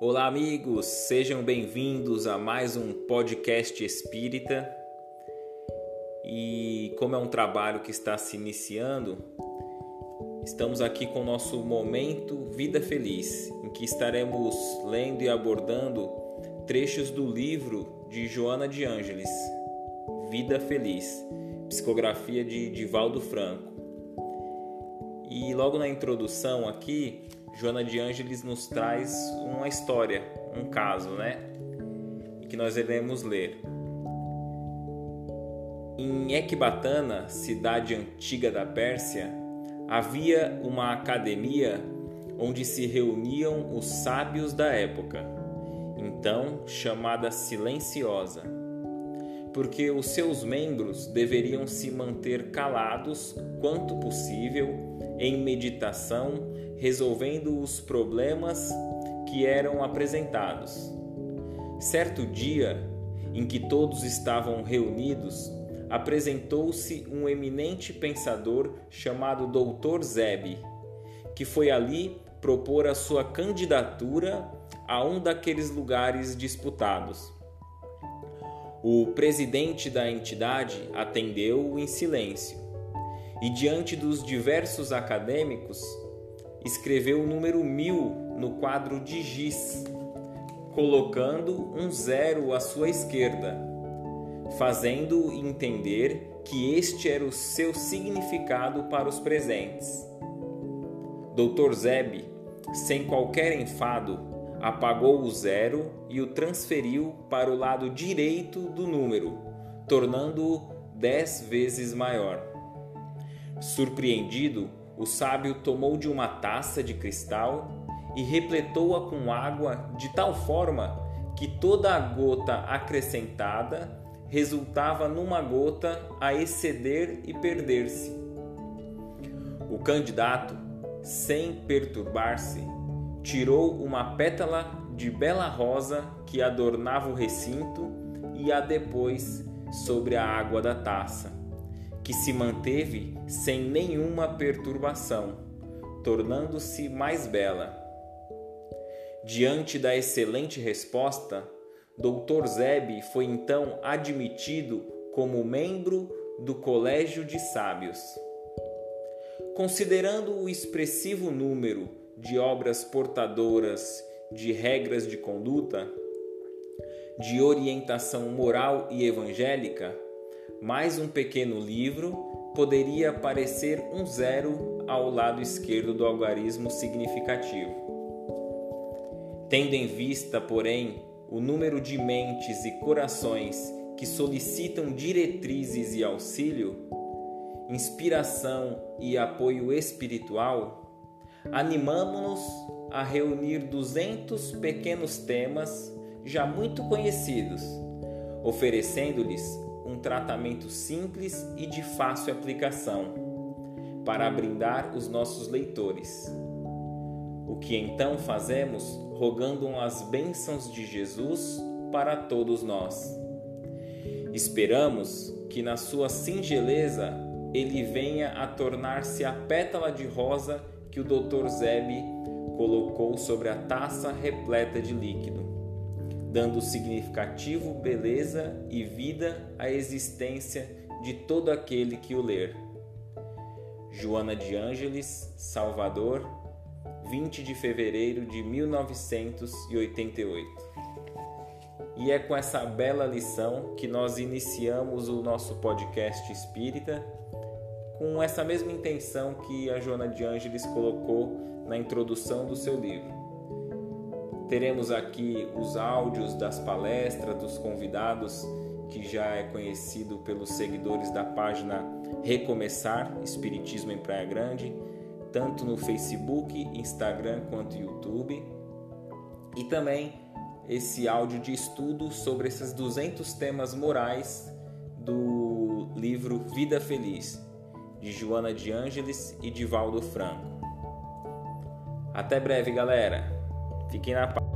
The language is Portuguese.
Olá, amigos, sejam bem-vindos a mais um podcast espírita. E como é um trabalho que está se iniciando, estamos aqui com o nosso momento Vida Feliz, em que estaremos lendo e abordando trechos do livro de Joana de Ângeles, Vida Feliz, psicografia de Divaldo Franco. E logo na introdução aqui, Joana de Ângeles nos traz uma história, um caso, né? Que nós devemos ler. Em Ecbatana, cidade antiga da Pérsia, havia uma academia onde se reuniam os sábios da época, então chamada Silenciosa, porque os seus membros deveriam se manter calados quanto possível em meditação resolvendo os problemas que eram apresentados. Certo dia, em que todos estavam reunidos, apresentou-se um eminente pensador chamado Dr. Zeb, que foi ali propor a sua candidatura a um daqueles lugares disputados. O presidente da entidade atendeu em silêncio e, diante dos diversos acadêmicos, escreveu o número mil no quadro de giz, colocando um zero à sua esquerda, fazendo entender que este era o seu significado para os presentes. Dr. Zeb, sem qualquer enfado, apagou o zero e o transferiu para o lado direito do número, tornando-o dez vezes maior. Surpreendido, o sábio tomou de uma taça de cristal e repletou-a com água de tal forma que toda a gota acrescentada resultava numa gota a exceder e perder-se. O candidato, sem perturbar-se, tirou uma pétala de bela rosa que adornava o recinto e a depois sobre a água da taça que se manteve sem nenhuma perturbação, tornando-se mais bela. Diante da excelente resposta, Dr. Zeb foi então admitido como membro do Colégio de Sábios. Considerando o expressivo número de obras portadoras de regras de conduta, de orientação moral e evangélica, mais um pequeno livro poderia parecer um zero ao lado esquerdo do algarismo significativo. Tendo em vista, porém, o número de mentes e corações que solicitam diretrizes e auxílio, inspiração e apoio espiritual, animamo-nos a reunir 200 pequenos temas já muito conhecidos, oferecendo-lhes um tratamento simples e de fácil aplicação, para brindar os nossos leitores. O que então fazemos rogando as bênçãos de Jesus para todos nós. Esperamos que na sua singeleza ele venha a tornar-se a pétala de rosa que o Dr. Zeb colocou sobre a taça repleta de líquido dando significativo beleza e vida à existência de todo aquele que o ler. Joana de Ângeles, Salvador, 20 de fevereiro de 1988. E é com essa bela lição que nós iniciamos o nosso podcast espírita, com essa mesma intenção que a Joana de Ângeles colocou na introdução do seu livro. Teremos aqui os áudios das palestras dos convidados, que já é conhecido pelos seguidores da página Recomeçar Espiritismo em Praia Grande, tanto no Facebook, Instagram quanto YouTube. E também esse áudio de estudo sobre esses 200 temas morais do livro Vida Feliz, de Joana de Ângeles e de Valdo Franco. Até breve, galera! Fiquem na paz.